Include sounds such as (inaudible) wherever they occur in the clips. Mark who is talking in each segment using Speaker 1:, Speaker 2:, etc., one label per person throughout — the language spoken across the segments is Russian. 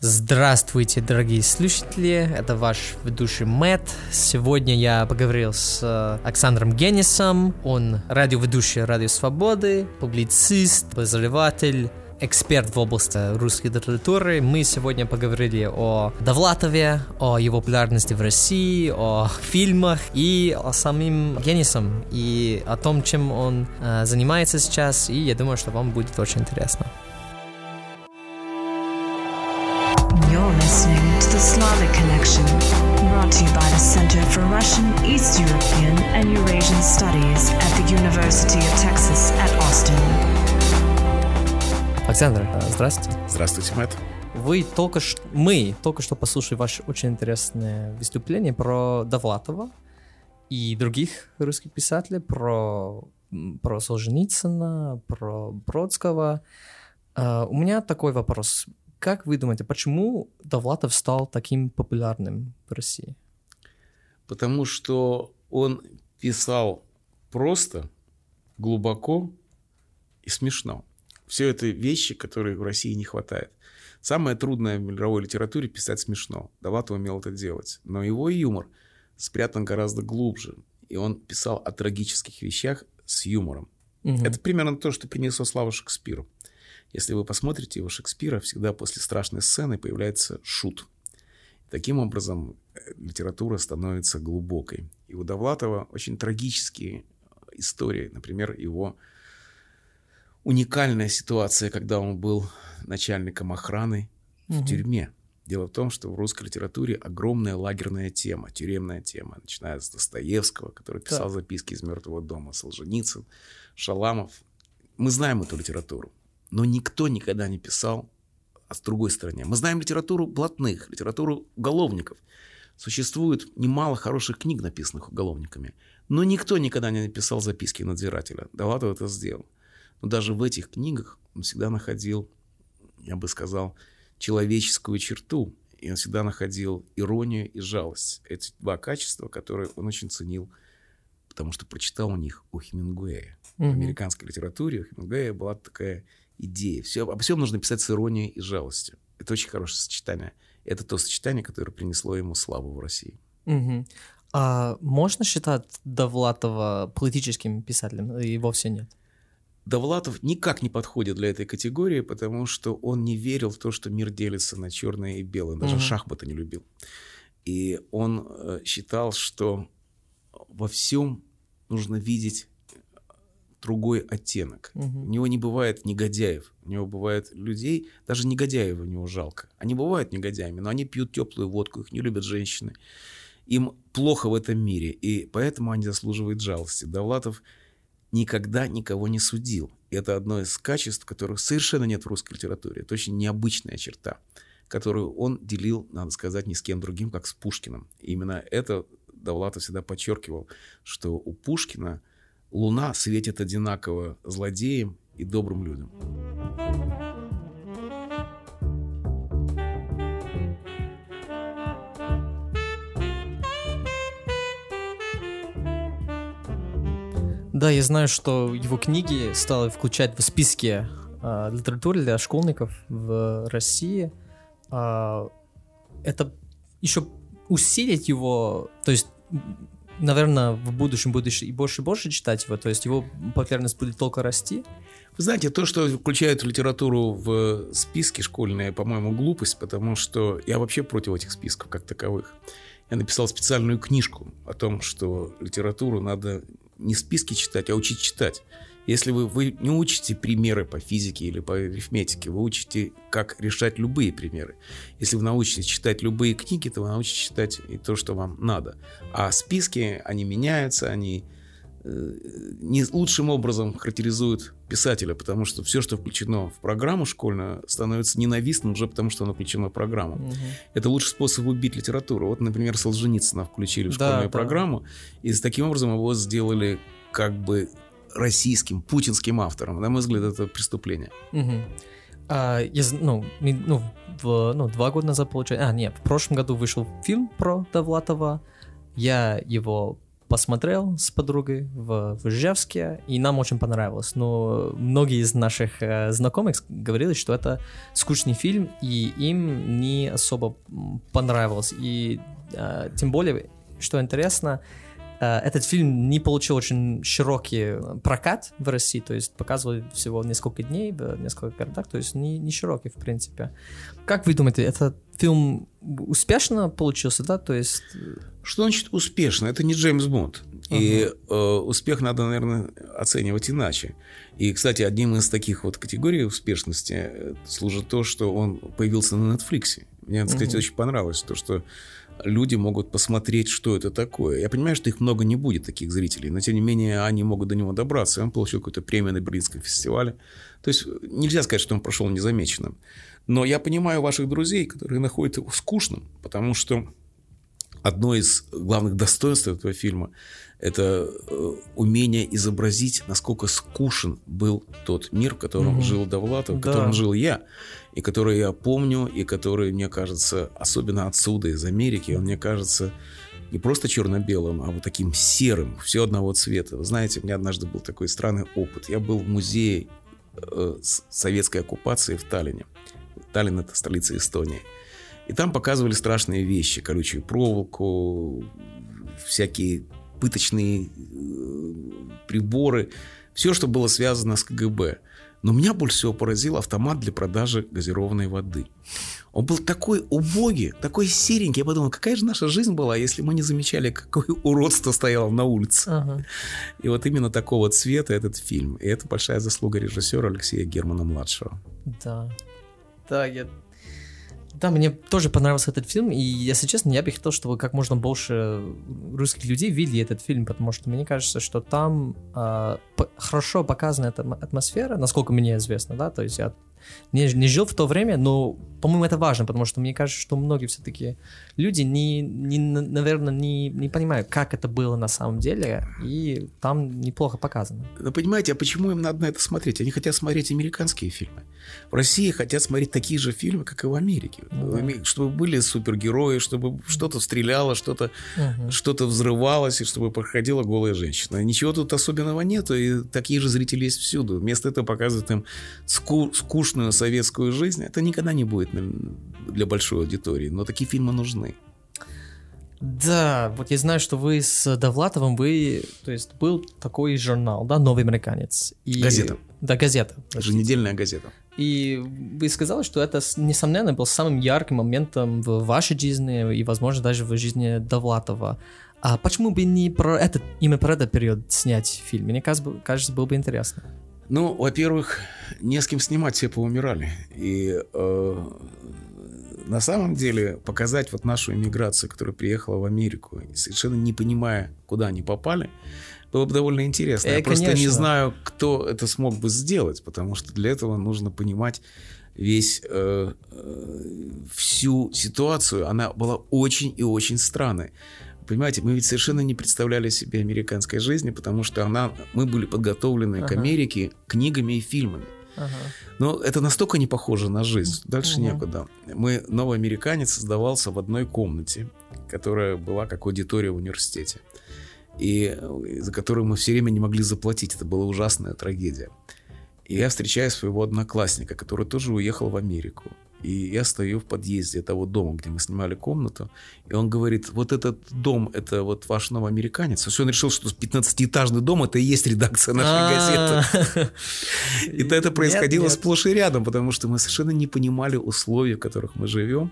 Speaker 1: Здравствуйте, дорогие слушатели, это ваш ведущий Мэтт. Сегодня я поговорил с э, Александром Геннисом, он радиоведущий Радио Свободы, публицист, обозреватель, эксперт в области русской литературы. Мы сегодня поговорили о Довлатове, о его популярности в России, о фильмах и о самим Геннисом и о том, чем он э, занимается сейчас. И я думаю, что вам будет очень интересно.
Speaker 2: Brought to you by the Center for Russian, East European, and Eurasian Studies at the University of Texas at Austin.
Speaker 1: Александр, э, здравствуйте.
Speaker 3: Здравствуйте, Мэтт.
Speaker 1: Вы только что, мы только что послушали ваше очень интересное выступление про Довлатова и других русских писателей, про, про Солженицына, про Бродского. А, у меня такой вопрос. Как вы думаете, почему Довлатов стал таким популярным в России?
Speaker 3: Потому что он писал просто, глубоко и смешно. Все это вещи, которые в России не хватает. Самое трудное в мировой литературе писать смешно. Довлатов умел это делать. Но его юмор спрятан гораздо глубже. И он писал о трагических вещах с юмором.
Speaker 1: Мгм.
Speaker 3: Это примерно то, что принесло славу Шекспиру. Если вы посмотрите его Шекспира, всегда после страшной сцены появляется шут. Таким образом, э, литература становится глубокой. И у Довлатова очень трагические истории. Например, его уникальная ситуация, когда он был начальником охраны в
Speaker 1: Мгм.
Speaker 3: тюрьме. Дело в том, что в русской литературе огромная лагерная тема, тюремная тема, начиная с Достоевского, который писал
Speaker 1: Так.
Speaker 3: записки из мертвого дома, Солженицын, Шаламов. Мы знаем эту литературу, но никто никогда не писал а с другой стороны. Мы знаем литературу блатных, литературу уголовников. Существует немало хороших книг, написанных уголовниками, но никто никогда не написал записки надзирателя. Довлатов это сделал. Но даже в этих книгах он всегда находил, я бы сказал, человеческую черту. И он всегда находил иронию и жалость. Эти два качества, которые он очень ценил, потому что прочитал у них у Хемингуэя. В
Speaker 1: Мгм.
Speaker 3: американской литературе у Хемингуэя была такая идея. Все, обо всем нужно писать с иронией и жалостью. Это очень хорошее сочетание. Это то сочетание, которое принесло ему славу в России.
Speaker 1: Мгм. А можно считать Довлатова политическим писателем? И вовсе нет.
Speaker 3: Довлатов никак не подходит для этой категории, потому что он не верил в то, что мир делится на черное и белое. Даже
Speaker 1: Мгм.
Speaker 3: шахматы не любил. И он э, считал, что во всем нужно видеть другой оттенок.
Speaker 1: Мгм.
Speaker 3: У него не бывает негодяев. У него бывает людей, даже негодяев у него жалко. Они бывают негодяями, но они пьют теплую водку, их не любят женщины. Им плохо в этом мире, и поэтому они заслуживают жалости. Довлатов никогда никого не судил. И это одно из качеств, которых совершенно нет в русской литературе. Это очень необычная черта, которую он делил, надо сказать, ни с кем другим, как с Пушкиным. И именно это Довлатов всегда подчеркивал, что у Пушкина луна светит одинаково злодеям и добрым людям.
Speaker 1: Да, я знаю, что его книги стали включать в списки а, литературы для школьников в России. А, это еще усилить его, то есть, наверное, в будущем будет еще и больше и больше читать его, то есть его популярность будет только расти.
Speaker 3: Вы знаете, то, что включают литературу в списки школьные, по-моему, глупость, потому что я вообще против этих списков как таковых. Я написал специальную книжку о том, что литературу надо не списки читать, а учить читать. Если вы, вы не учите примеры по физике или по арифметике, вы учите, как решать любые примеры. Если вы научитесь читать любые книги, то вы научитесь читать и то, что вам надо. А списки, они меняются, они э, не лучшим образом характеризуют писателя, потому что все, что включено в программу школьную, становится ненавистным уже потому, что оно включено в программу.
Speaker 1: Мгм.
Speaker 3: Это лучший способ убить литературу. Вот, например, Солженицына включили в
Speaker 1: Да,
Speaker 3: школьную
Speaker 1: да.
Speaker 3: программу, и с таким образом его сделали как бы российским, путинским автором. На мой взгляд, это преступление.
Speaker 1: Мгм. А, я, ну, ну, в- ну, два года назад, получается... А, нет, в прошлом году вышел фильм про Довлатова. Я его посмотрел с подругой в, в Ижевске, и нам очень понравилось. Но многие из наших э, знакомых говорили, что это скучный фильм, и им не особо понравилось. И э, тем более, что интересно, Э, этот фильм не получил очень широкий прокат в России, то есть показывали всего несколько дней в нескольких городах, то есть не, не широкий, в принципе. Как вы думаете, этот фильм успешно получился, да? То есть...
Speaker 3: Что значит успешно? Это не Джеймс Бонд. Uh-huh. И э, успех надо, наверное, оценивать иначе. И, кстати, одним из таких вот категорий успешности э, служит то, что он появился на Netflix. Мне, кстати, uh-huh. очень понравилось то, что люди могут посмотреть, что это такое. Я понимаю, что их много не будет, таких зрителей, но тем не менее они могут до него добраться. Он получил какую-то премию на Берлинском фестивале. То есть нельзя сказать, что он прошел незамеченным. Но я понимаю ваших друзей, которые находят его скучным, потому что одно из главных достоинств этого фильма – это э, умение изобразить, насколько скучен был тот мир, в котором mm-hmm. жил Довлатов, в да. котором жил я и который я помню, и который, мне кажется, особенно отсюда, из Америки, он мне кажется не просто черно-белым, а вот таким серым, все одного цвета. Вы знаете, у меня однажды был такой странный опыт. Я был в музее э, советской оккупации в Таллине. Таллин – это столица Эстонии. И там показывали страшные вещи. Колючую проволоку, всякие пыточные э, приборы. Все, что было связано с КГБ. Но меня больше всего поразил автомат для продажи газированной воды. Он был такой убогий, такой серенький. Я подумал, какая же наша жизнь была, если мы не замечали, какое уродство стояло на улице. Ага. И вот именно такого цвета этот фильм. И это большая заслуга режиссера Алексея Германа-младшего.
Speaker 1: Да. Да, я да, мне тоже понравился этот фильм, и, если честно, я бы хотел, чтобы как можно больше русских людей видели этот фильм, потому что мне кажется, что там э, хорошо показана эта атмосфера, насколько мне известно, да, то есть я не, не жил в то время, но, по-моему, это важно, потому что мне кажется, что многие все-таки люди, не, не, наверное, не, не понимают, как это было на самом деле, и там неплохо показано.
Speaker 3: Но понимаете, а почему им надо на это смотреть? Они хотят смотреть американские фильмы. В России хотят смотреть такие же фильмы, как и в Америке. Ну, да. Чтобы были супергерои, чтобы что-то стреляло, что-то угу. что взрывалось, и чтобы проходила голая женщина. Ничего тут особенного нет, и такие же зрители есть всюду. Вместо этого показывают им ску- скучную советскую жизнь. Это никогда не будет для большой аудитории, но такие фильмы нужны.
Speaker 1: Да, вот я знаю, что вы с Довлатовым, вы, то есть был такой журнал, да, «Новый американец».
Speaker 3: И... Газета.
Speaker 1: Да, газета.
Speaker 3: Еженедельная газета.
Speaker 1: И вы сказали, что это, несомненно, был самым ярким моментом в вашей жизни и, возможно, даже в жизни Довлатова. А почему бы не про этот, именно про этот период снять фильм? Мне кажется, кажется было бы интересно.
Speaker 3: Ну, во-первых, не с кем снимать, все поумирали. И э, на самом деле показать вот нашу иммиграцию, которая приехала в Америку, совершенно не понимая, куда они попали, было бы довольно интересно. Э, Я конечно. просто не знаю, кто это смог бы сделать, потому что для этого нужно понимать весь э, э, всю ситуацию. Она была очень и очень странной. Понимаете, мы ведь совершенно не представляли себе американской жизни, потому что она, мы были подготовлены ага. к Америке книгами и фильмами. Ага. Но это настолько не похоже на жизнь. Дальше ага. некуда. Мы, новый американец, создавался в одной комнате, которая была как аудитория в университете. И за которую мы все время не могли заплатить. Это была ужасная трагедия. И я встречаю своего одноклассника, который тоже уехал в Америку. И я стою в подъезде того дома, где мы снимали комнату. И он говорит, вот этот дом, это вот ваш новый американец. Все, он решил, что 15-этажный дом, это и есть редакция нашей газеты. И это происходило сплошь и рядом, потому что мы совершенно не понимали условий, в которых мы живем.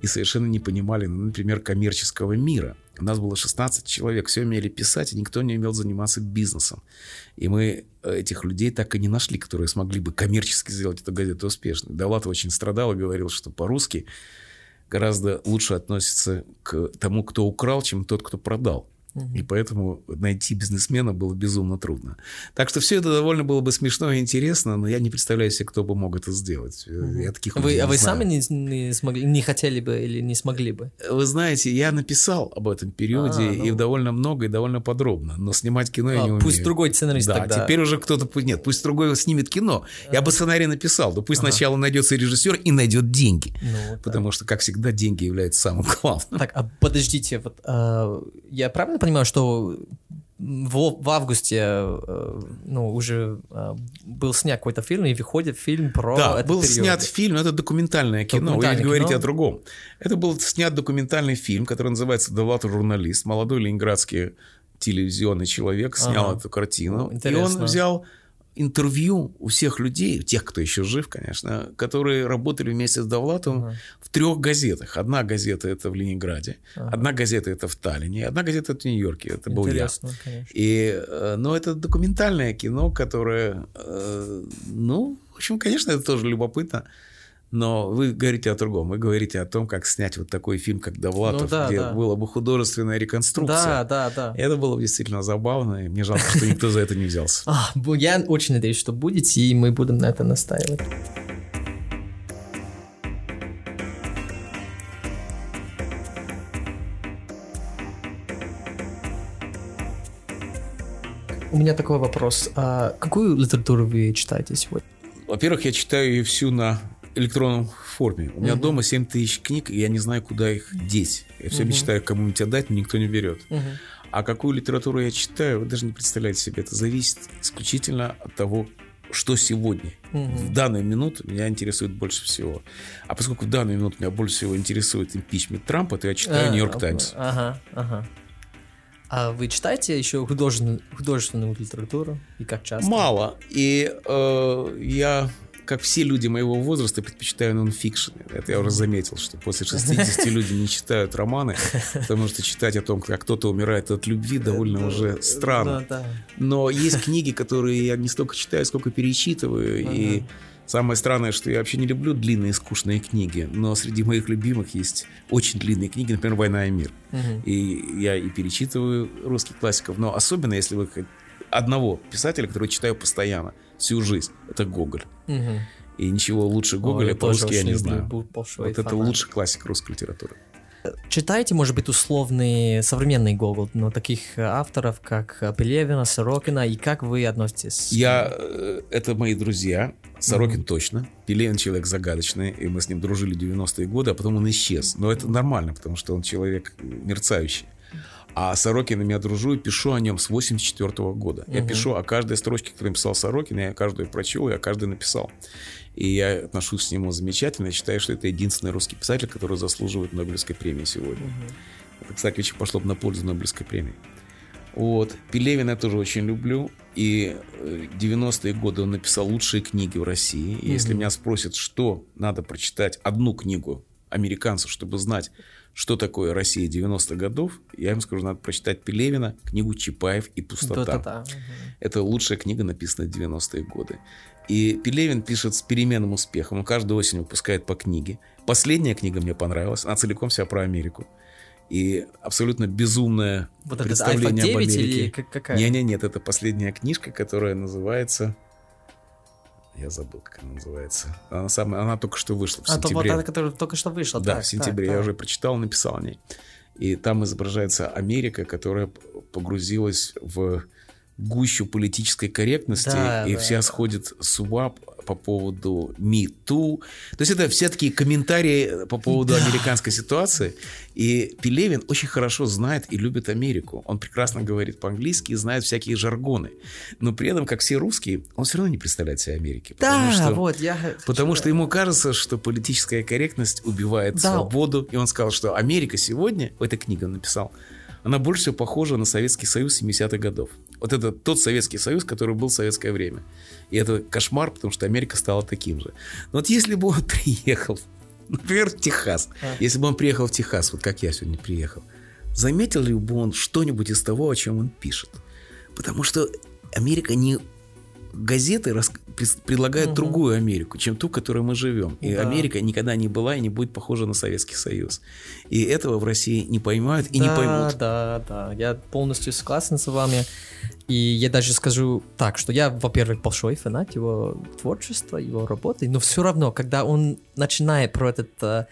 Speaker 3: И совершенно не понимали, ну, например, коммерческого мира. У нас было 16 человек, все умели писать, и никто не умел заниматься бизнесом. И мы э, этих людей так и не нашли, которые смогли бы коммерчески сделать эту газету успешной. Давлатов очень страдал и говорил, что по-русски гораздо лучше относится к тому, кто украл, чем тот, кто продал. И поэтому найти бизнесмена было безумно трудно. Так что все это довольно было бы смешно и интересно, но я не представляю себе, кто бы мог это сделать. Я таких
Speaker 1: вы, а вы знаю. сами не, не смогли, не хотели бы или не смогли бы?
Speaker 3: Вы знаете, я написал об этом периоде а, ну... и довольно много и довольно подробно, но снимать кино а, я не умею.
Speaker 1: Пусть другой сценарист
Speaker 3: да,
Speaker 1: тогда.
Speaker 3: теперь уже кто-то... Нет, пусть другой снимет кино. Я бы сценарий написал, да пусть ага. сначала найдется режиссер и найдет деньги. Ну, потому что, как всегда, деньги являются самым (laughs) главным.
Speaker 1: Так, а подождите, вот, а, я правильно понимаю, что в, в августе э, ну, уже э, был снят какой-то фильм, и выходит фильм про
Speaker 3: Да,
Speaker 1: этот
Speaker 3: был
Speaker 1: период.
Speaker 3: снят фильм, но это документальное кино, вы
Speaker 1: Документальное
Speaker 3: говорите
Speaker 1: кино.
Speaker 3: о другом. Это был снят документальный фильм, который называется «Довлатов журналист». Молодой ленинградский телевизионный человек снял
Speaker 1: Ага.
Speaker 3: эту картину.
Speaker 1: Ну,
Speaker 3: и
Speaker 1: интересно.
Speaker 3: он взял интервью у всех людей, тех, кто еще жив, конечно, которые работали вместе с Довлатовым
Speaker 1: Ага.
Speaker 3: в трех газетах. Одна газета это в Ленинграде,
Speaker 1: Ага.
Speaker 3: одна газета это в Таллине, одна газета это в Нью-Йорке. Это был я.
Speaker 1: Конечно.
Speaker 3: И, э, но это документальное кино, которое, э, ну, в общем, конечно, это тоже любопытно. Но вы говорите о другом. Вы говорите о том, как снять вот такой фильм, как Довлатов,
Speaker 1: Ну да,
Speaker 3: где
Speaker 1: да.
Speaker 3: была бы художественная реконструкция.
Speaker 1: Да, да, да.
Speaker 3: Это было бы действительно забавно, и мне жалко, что никто за это не взялся. (laughs)
Speaker 1: А, я очень надеюсь, что будете, и мы будем на это настаивать. У меня такой вопрос. А какую литературу вы читаете сегодня?
Speaker 3: Во-первых, я читаю ее всю на электронном форме. У меня дома 7 тысяч книг, и я не знаю, куда их деть. Я все мечтаю кому-нибудь отдать, но никто не берет. А какую литературу я читаю, вы даже не представляете себе. Это зависит исключительно от того, что сегодня. В данную минуту меня интересует больше всего. А поскольку в данную минуту меня больше всего интересует импичмент Трампа, то я читаю
Speaker 1: А,
Speaker 3: Нью-Йорк Таймс.
Speaker 1: Ага, ага. А вы читаете еще художественную, художественную литературу? И как часто?
Speaker 3: Мало. И э, я, как все люди моего возраста, предпочитаю нонфикшн. Это я уже заметил, что после 60 (laughs) люди не читают романы, потому что читать о том, как кто-то умирает от любви, довольно уже странно.
Speaker 1: Да, да.
Speaker 3: Но есть книги, которые я не столько читаю, сколько перечитываю. И самое странное, что я вообще не люблю длинные скучные книги. Но среди моих любимых есть очень длинные книги, например, «Война и мир».
Speaker 1: Мгм.
Speaker 3: И я и перечитываю русских классиков. Но особенно, если вы одного писателя, которого читаю постоянно, всю жизнь, это Гоголь.
Speaker 1: Мгм.
Speaker 3: И ничего лучше Гоголя по-русски я не знаю. Вот это
Speaker 1: фанат.
Speaker 3: лучший классик русской литературы.
Speaker 1: Читаете, может быть, условный современный Гогол, но таких авторов, как Пелевина, Сорокина, и как вы относитесь?
Speaker 3: Я, э, это мои друзья. Сорокин точно. Пелевин человек загадочный, и мы с ним дружили 90-е годы, а потом он исчез. Но это нормально, потому что он человек мерцающий. А Сорокином я дружу и пишу о нем с 84 года. Я пишу о каждой строчке, которую написал Сорокин, я каждую прочел, я каждую написал. И я отношусь к нему замечательно. Я считаю, что это единственный русский писатель, который заслуживает Нобелевской премии сегодня. Это, кстати, очень пошло бы на пользу Нобелевской премии. Вот. Пелевина я тоже очень люблю. И э, 90-е годы он написал лучшие книги в России. И если меня спросят, что надо прочитать одну книгу американцев, чтобы знать, что такое Россия 90-х годов, я им скажу, надо прочитать Пелевина, книгу Чапаев и «Пустота».
Speaker 1: Да-да-да.
Speaker 3: Это лучшая книга, написанная в 90-е годы. И Пелевин пишет с переменным успехом. Он каждую осень выпускает по книге. Последняя книга мне понравилась. Она целиком вся про Америку. И абсолютно безумное
Speaker 1: Вот это
Speaker 3: представление
Speaker 1: Альфа
Speaker 3: об
Speaker 1: 9
Speaker 3: Америке.
Speaker 1: или как- какая?
Speaker 3: Не-не, нет, это последняя книжка, которая называется... Я забыл, как она называется. Она, самая... она только что вышла в
Speaker 1: А, то вот
Speaker 3: сентябре.
Speaker 1: которая только что вышла.
Speaker 3: Да,
Speaker 1: так,
Speaker 3: в сентябре.
Speaker 1: так,
Speaker 3: Я
Speaker 1: так.
Speaker 3: уже прочитал, написал о ней. И там изображается Америка, которая погрузилась в гущу политической корректности,
Speaker 1: Да,
Speaker 3: и
Speaker 1: да.
Speaker 3: вся сходит с ума по поводу Me Too. То есть это все такие комментарии по поводу американской ситуации. И Пелевин очень хорошо знает и любит Америку. Он прекрасно говорит по-английски и знает всякие жаргоны. Но при этом, как все русские, он все равно не представляет себе Америки. потому
Speaker 1: Да,
Speaker 3: что-
Speaker 1: вот, я...
Speaker 3: Потому что ему кажется, что политическая корректность убивает
Speaker 1: Да.
Speaker 3: свободу. И он сказал, что Америка сегодня, в этой книге он написал, она больше всего похожа на Советский Союз 70-х годов. Вот это тот Советский Союз, который был в советское время. И это кошмар, потому что Америка стала таким же. Но вот если бы он (laughs) приехал, например, в Техас,
Speaker 1: А.
Speaker 3: если бы он приехал в Техас, вот как я сегодня приехал, заметил ли бы он что-нибудь из того, о чем он пишет? Потому что Америка не газеты рас- предлагают
Speaker 1: Мгм.
Speaker 3: другую Америку, чем ту, в которой мы живем. И
Speaker 1: Да.
Speaker 3: Америка никогда не была и не будет похожа на Советский Союз. И этого в России не поймают и не
Speaker 1: да,
Speaker 3: поймут.
Speaker 1: Да, да, я полностью согласен с вами. И я даже скажу так, что я, во-первых, большой фанат его творчества, его работы, но все равно, когда он начинает про этот э,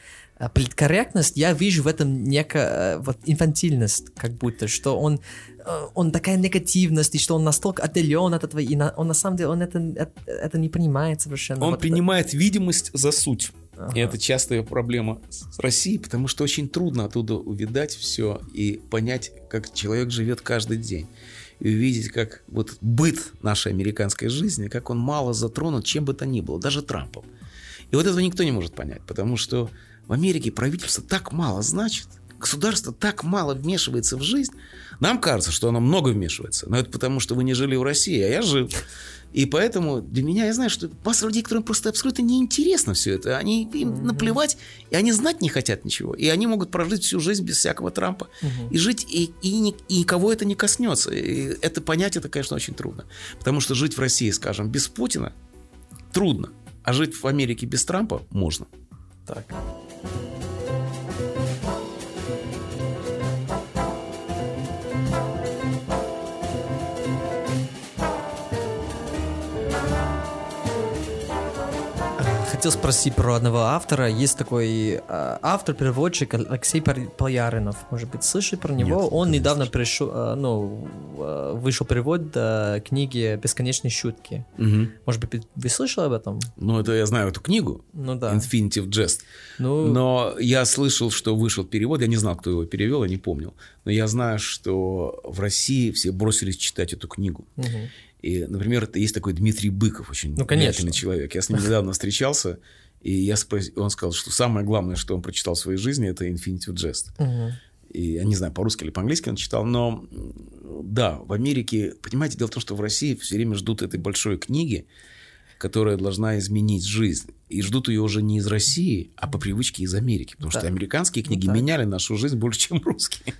Speaker 1: политкорректность, я вижу в этом некая э, вот инфантильность, как будто, что он э, он такая негативность, и что он настолько отделен от этого, и на- он на самом деле он это, это, это не понимает совершенно.
Speaker 3: Он
Speaker 1: Вот это-
Speaker 3: принимает видимость за суть. И это частая проблема с Россией, потому что очень трудно оттуда увидать все и понять, как человек живет каждый день. И увидеть, как вот быт нашей американской жизни, как он мало затронут чем бы то ни было, даже Трампом. И вот этого никто не может понять, потому что в Америке правительство так мало значит, государство так мало вмешивается в жизнь. Нам кажется, что оно много вмешивается, но это потому, что вы не жили в России, а я жил. И поэтому для меня, я знаю, что масса людей, которым просто абсолютно неинтересно все это. Они им наплевать, и они знать не хотят ничего. И они могут прожить всю жизнь без всякого Трампа. И жить, и, и, и никого это не коснется. И это понять, это, конечно, очень трудно. Потому что жить в России, скажем, без Путина трудно. А жить в Америке без Трампа можно.
Speaker 1: Так. Хотел спросить про одного автора. Есть такой э, автор-переводчик Алексей Поляринов. Может быть, слышали про него?
Speaker 3: Нет,
Speaker 1: Он недавно пришел, э, ну, э, вышел перевод э, книги «Бесконечные шутки».
Speaker 3: Угу.
Speaker 1: Может быть, вы слышали об этом?
Speaker 3: Ну, это я знаю эту книгу.
Speaker 1: Ну да.
Speaker 3: Infinitive Jest.
Speaker 1: Ну,
Speaker 3: Но я слышал, что вышел перевод. Я не знал, кто его перевел, я не помнил. Но я знаю, что в России все бросились читать эту книгу.
Speaker 1: мгм.
Speaker 3: И, например, это есть такой Дмитрий Быков, очень
Speaker 1: Ну, конечно.
Speaker 3: человек. Я с ним недавно встречался, и я спрос- он сказал, что самое главное, что он прочитал в своей жизни, это Infinity Jest.
Speaker 1: Мгм.
Speaker 3: И я не знаю, по-русски или по-английски он читал, но да, в Америке, понимаете, дело в том, что в России все время ждут этой большой книги, которая должна изменить жизнь. И ждут ее уже не из России, а по привычке из Америки. Потому
Speaker 1: Да.
Speaker 3: что американские
Speaker 1: Ну
Speaker 3: книги
Speaker 1: так.
Speaker 3: меняли нашу жизнь больше, чем русские.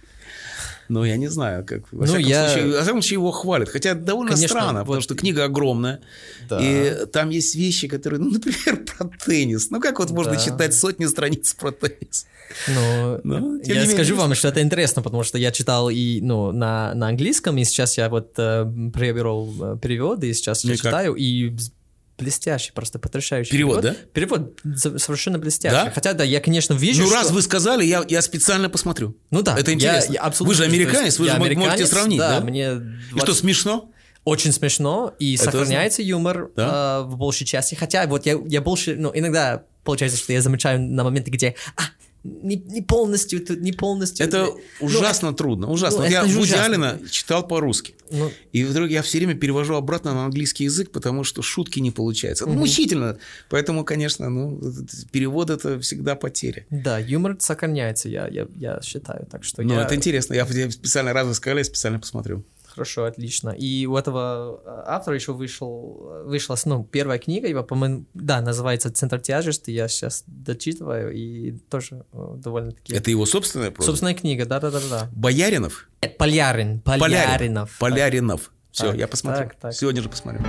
Speaker 3: Но я не знаю, как... Во,
Speaker 1: Ну,
Speaker 3: всяком,
Speaker 1: я-
Speaker 3: случае, во всяком случае, его хвалят. Хотя довольно
Speaker 1: Конечно,
Speaker 3: странно, потому
Speaker 1: вот-
Speaker 3: что книга огромная.
Speaker 1: Да.
Speaker 3: И там есть вещи, которые, ну, например, (laughs) про теннис. Ну, как вот можно
Speaker 1: Да.
Speaker 3: читать сотни страниц про теннис?
Speaker 1: Ну,
Speaker 3: Ну,
Speaker 1: я
Speaker 3: не менее,
Speaker 1: скажу вам, что это интересно, потому что я читал и ну, на, на английском, и сейчас я вот э, приобрел э, переводы, и сейчас
Speaker 3: Ну
Speaker 1: я
Speaker 3: и как?
Speaker 1: читаю, и блестящий, просто потрясающий
Speaker 3: Перевод,
Speaker 1: перевод. Перевод за- совершенно блестящий.
Speaker 3: Да?
Speaker 1: Хотя, да, я, конечно, вижу,
Speaker 3: Ну,
Speaker 1: что-
Speaker 3: раз вы сказали, я, я специально посмотрю.
Speaker 1: Ну да.
Speaker 3: Это
Speaker 1: я-
Speaker 3: интересно.
Speaker 1: я абсолютно
Speaker 3: Вы же американец, вы
Speaker 1: я
Speaker 3: же мо- можете
Speaker 1: американец,
Speaker 3: сравнить, да?
Speaker 1: мне
Speaker 3: И что,
Speaker 1: 20
Speaker 3: смешно?
Speaker 1: Очень смешно, и
Speaker 3: Это
Speaker 1: сохраняется юмор
Speaker 3: Да?
Speaker 1: э, в большей части. Хотя вот я, я больше, ну, иногда получается, что я замечаю на моменты, где а, не, не полностью, тут не полностью.
Speaker 3: Это
Speaker 1: Ну,
Speaker 3: ужасно трудно, ужасно.
Speaker 1: ну,
Speaker 3: Вот я Вуди. Аллена читал по-русски.
Speaker 1: ну,
Speaker 3: И вдруг я все время перевожу обратно на английский язык, потому что шутки не получается. Ну, мучительно. Поэтому, конечно, ну, перевод это всегда потеря.
Speaker 1: да, юмор сохраняется, я, я, я считаю. Так что
Speaker 3: Но
Speaker 1: я...
Speaker 3: это интересно. Я я специально, раз вы сказали, я специально посмотрю.
Speaker 1: Хорошо, отлично. И у этого э, автора еще вышел, вышла, ну, первая книга, его, по-моему, да, называется «Центр тяжести», я сейчас дочитываю, и тоже э, довольно-таки...
Speaker 3: Это его собственная проза?
Speaker 1: Собственная книга, да-да-да-да.
Speaker 3: Бояринов?
Speaker 1: Нет, Полярин, Поляринов.
Speaker 3: Поляринов. Все,
Speaker 1: Так,
Speaker 3: я посмотрю.
Speaker 1: так, так.
Speaker 3: Сегодня же посмотрю.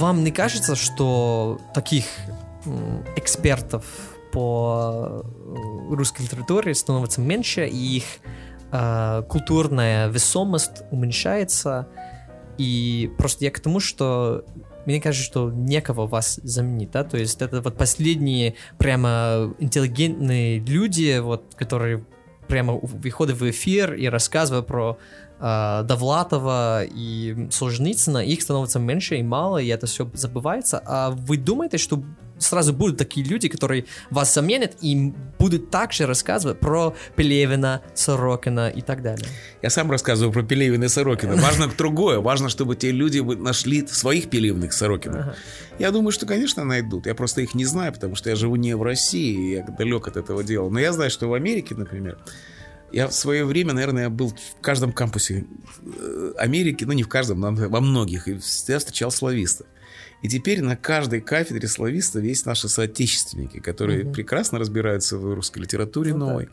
Speaker 1: Вам не кажется, что таких экспертов по э, русской литературе становится меньше, и их э, культурная весомость уменьшается? И просто я к тому, что мне кажется, что некого вас заменить, да, то есть это вот последние прямо интеллигентные люди, вот, которые прямо выходят в эфир и рассказывают про Довлатова и Солженицына, их становится меньше и мало, и это все забывается. А вы думаете, что сразу будут такие люди, которые вас заменят и будут также рассказывать про Пелевина, Сорокина и так далее?
Speaker 3: Я сам рассказываю про Пелевина и Сорокина. Важно другое. Важно, чтобы те люди нашли своих Пелевиных Сорокиных.
Speaker 1: Ага.
Speaker 3: Я думаю, что, конечно, найдут. Я просто их не знаю, потому что я живу не в России, я далек от этого дела. Но я знаю, что в Америке, например, я в свое время, наверное, я был в каждом кампусе э, Америки, ну не в каждом, но во многих, и всегда встречал слависта. И теперь на каждой кафедре славистов есть наши соотечественники, которые
Speaker 1: Мгм.
Speaker 3: прекрасно разбираются в русской литературе
Speaker 1: Ну да.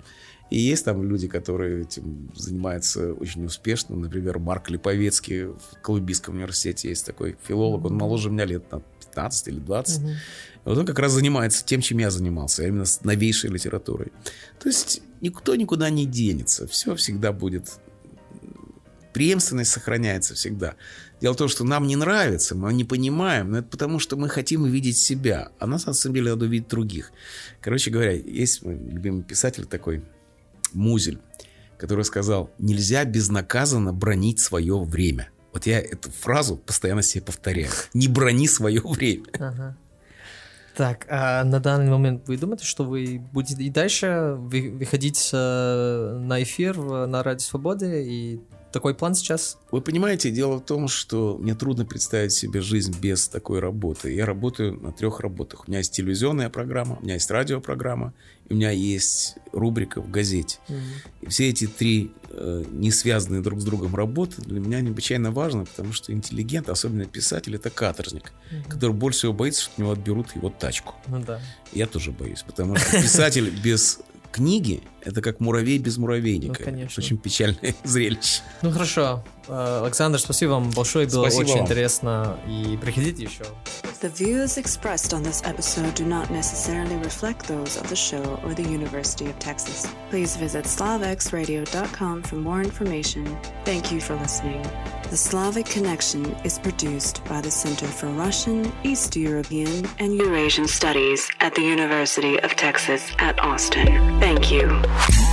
Speaker 3: И есть там люди, которые этим занимаются очень успешно. Например, Марк Липовецкий в Колумбийском университете есть такой филолог. Он моложе меня лет на 15 или 20.
Speaker 1: Мгм.
Speaker 3: И Вот он как раз занимается тем, чем я занимался, а именно с новейшей литературой. То есть никто никуда не денется. Все всегда будет... Преемственность сохраняется всегда. Дело в том, что нам не нравится, мы не понимаем, но это потому, что мы хотим увидеть себя, а нас на самом деле надо увидеть других. Короче говоря, есть мой любимый писатель такой, Музель. который сказал, нельзя безнаказанно бронить свое время. Вот я эту фразу постоянно себе повторяю. Не брони свое время.
Speaker 1: Ага. Так, а на данный момент вы думаете, что вы будете и дальше выходить э, на эфир на Радио Свободы и такой план сейчас?
Speaker 3: Вы понимаете, дело в том, что мне трудно представить себе жизнь без такой работы. Я работаю на трех работах. У меня есть телевизионная программа, у меня есть радиопрограмма, у меня есть рубрика в газете. Mm-hmm. И все эти три э, не связанные друг с другом работы для меня необычайно важны, потому что интеллигент, особенно писатель, это каторжник, mm-hmm. который больше всего боится, что у него отберут его тачку.
Speaker 1: Ну да.
Speaker 3: Я тоже боюсь, потому что писатель (laughs) без книги это как муравей без муравейника. Ну,
Speaker 1: конечно.
Speaker 3: Очень печальное зрелище.
Speaker 1: Ну хорошо. Э, Александр, спасибо вам большое, было
Speaker 3: спасибо
Speaker 1: очень
Speaker 3: вам.
Speaker 1: интересно. И приходите еще.
Speaker 2: The views expressed on this episode do not necessarily reflect those of the show or the University of Texas. Please visit slavexradio.com for more information. Thank you for listening. The Slavic Connection is produced by the Center for Russian, East European, and Eurasian Studies at the University of Texas at Austin. Thank you. you